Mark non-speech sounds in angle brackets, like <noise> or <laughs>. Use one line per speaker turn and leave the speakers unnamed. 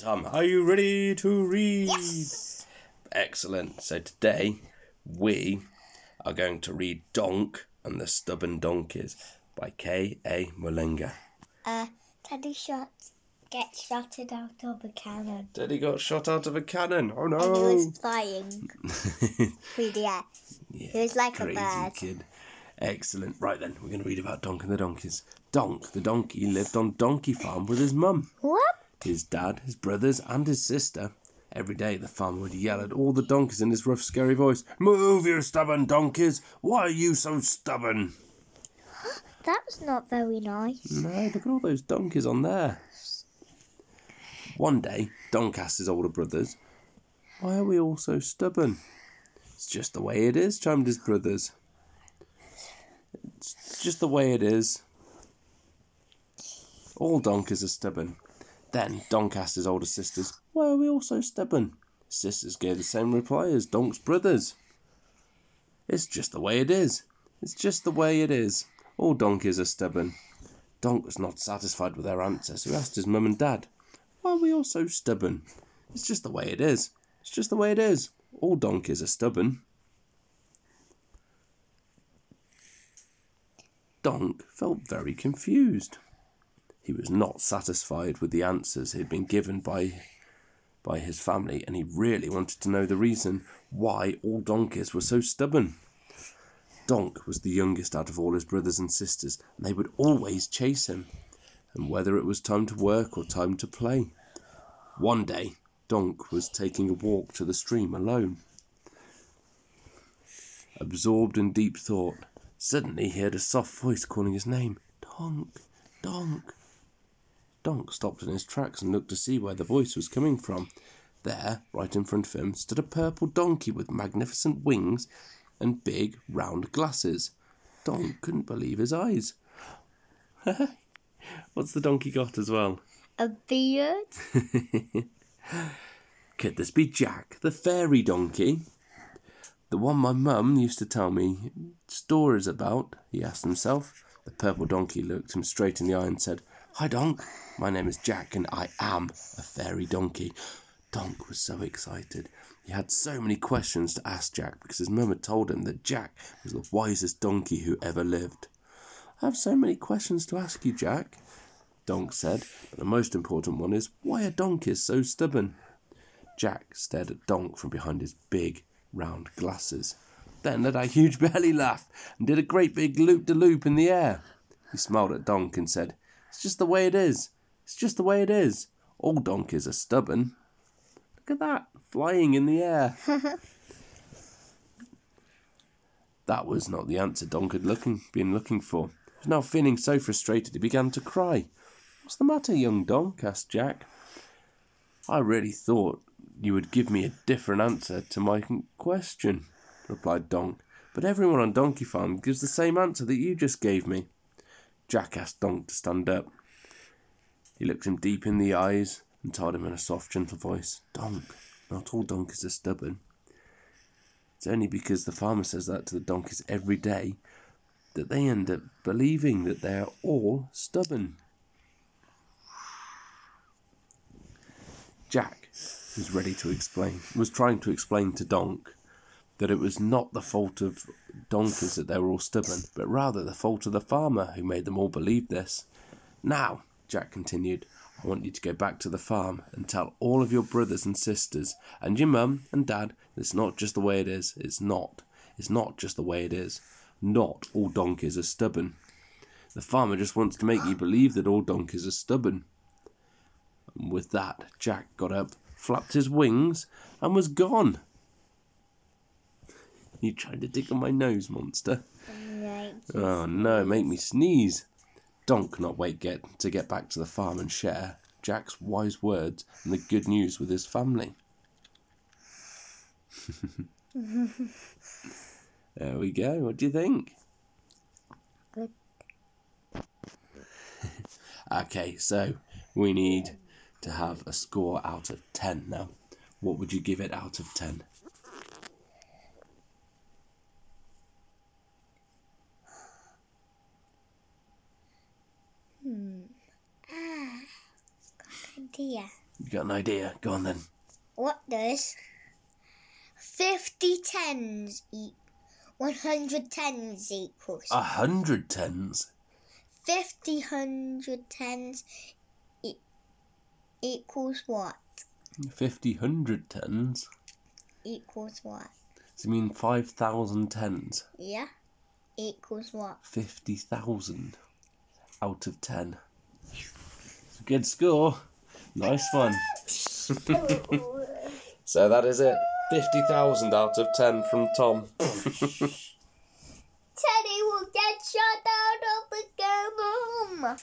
Tom, are you ready to read?
Yes.
Excellent. So today we are going to read Donk and the Stubborn Donkeys by K. A. Mullinger.
Uh, Teddy shot gets shotted out of a cannon.
Daddy got shot out of a cannon. Oh no!
And he
no!
was flying <laughs> through the air.
yeah,
He was like a bird.
kid. Excellent. Right then, we're going to read about Donk and the Donkeys. Donk, the donkey, lived on Donkey Farm with his mum.
What?
His dad, his brothers, and his sister. Every day the farmer would yell at all the donkeys in his rough, scary voice Move, you stubborn donkeys! Why are you so stubborn? <gasps>
That's not very nice.
No, look at all those donkeys on there. One day, Donk asked his older brothers, Why are we all so stubborn? It's just the way it is, chimed his brothers. It's just the way it is. All donkeys are stubborn. Then Donk asked his older sisters, Why are we all so stubborn? Sisters gave the same reply as Donk's brothers. It's just the way it is. It's just the way it is. All donkeys are stubborn. Donk was not satisfied with their answer, so he asked his mum and dad, Why are we all so stubborn? It's just the way it is. It's just the way it is. All donkeys are stubborn. Donk felt very confused. He was not satisfied with the answers he had been given by by his family, and he really wanted to know the reason why all donkeys were so stubborn. Donk was the youngest out of all his brothers and sisters, and they would always chase him, and whether it was time to work or time to play. One day, Donk was taking a walk to the stream alone. Absorbed in deep thought, suddenly he heard a soft voice calling his name Donk, Donk. Donk stopped in his tracks and looked to see where the voice was coming from. There, right in front of him, stood a purple donkey with magnificent wings and big round glasses. Donk couldn't believe his eyes. <laughs> What's the donkey got as well?
A beard? <laughs>
Could this be Jack, the fairy donkey? The one my mum used to tell me stories about, he asked himself. The purple donkey looked him straight in the eye and said, Hi, Donk. My name is Jack, and I am a fairy donkey. Donk was so excited. He had so many questions to ask Jack because his mum had told him that Jack was the wisest donkey who ever lived. I have so many questions to ask you, Jack, Donk said, but the most important one is why are donkeys so stubborn? Jack stared at Donk from behind his big, round glasses, then let out a huge <laughs> belly laugh and did a great big loop de loop in the air. He smiled at Donk and said, It's just the way it is. It's just the way it is. All donkeys are stubborn. Look at that, flying in the air. <laughs> that was not the answer Donk had looking, been looking for. He was now feeling so frustrated he began to cry. What's the matter, young Donk? asked Jack. I really thought you would give me a different answer to my question, replied Donk. But everyone on Donkey Farm gives the same answer that you just gave me. Jack asked Donk to stand up. He looked him deep in the eyes and told him in a soft, gentle voice, Donk, not all donkeys are stubborn. It's only because the farmer says that to the donkeys every day that they end up believing that they are all stubborn. Jack was ready to explain, was trying to explain to Donk that it was not the fault of donkeys that they were all stubborn, but rather the fault of the farmer who made them all believe this. Now, Jack continued, I want you to go back to the farm and tell all of your brothers and sisters and your mum and dad it's not just the way it is. It's not. It's not just the way it is. Not all donkeys are stubborn. The farmer just wants to make you believe that all donkeys are stubborn. And with that, Jack got up, flapped his wings, and was gone. <laughs> You tried to dig on my nose, monster. Oh no, make me sneeze. Could not wait get to get back to the farm and share Jack's wise words and the good news with his family. <laughs> there we go. What do you think?
Good. <laughs>
okay, so we need to have a score out of 10 now. What would you give it out of 10?
Idea.
You got an idea? Go on then.
What does 50 tens equal? 100 tens equals?
A hundred tens.
50 hundred tens e- equals what?
Fifty hundred tens.
Equals what?
Does it mean five thousand tens?
Yeah? Equals what?
Fifty thousand out of ten. It's a good score. Nice one. <laughs> So that is it. Fifty thousand out of ten from Tom.
Teddy will get shot out of the game room.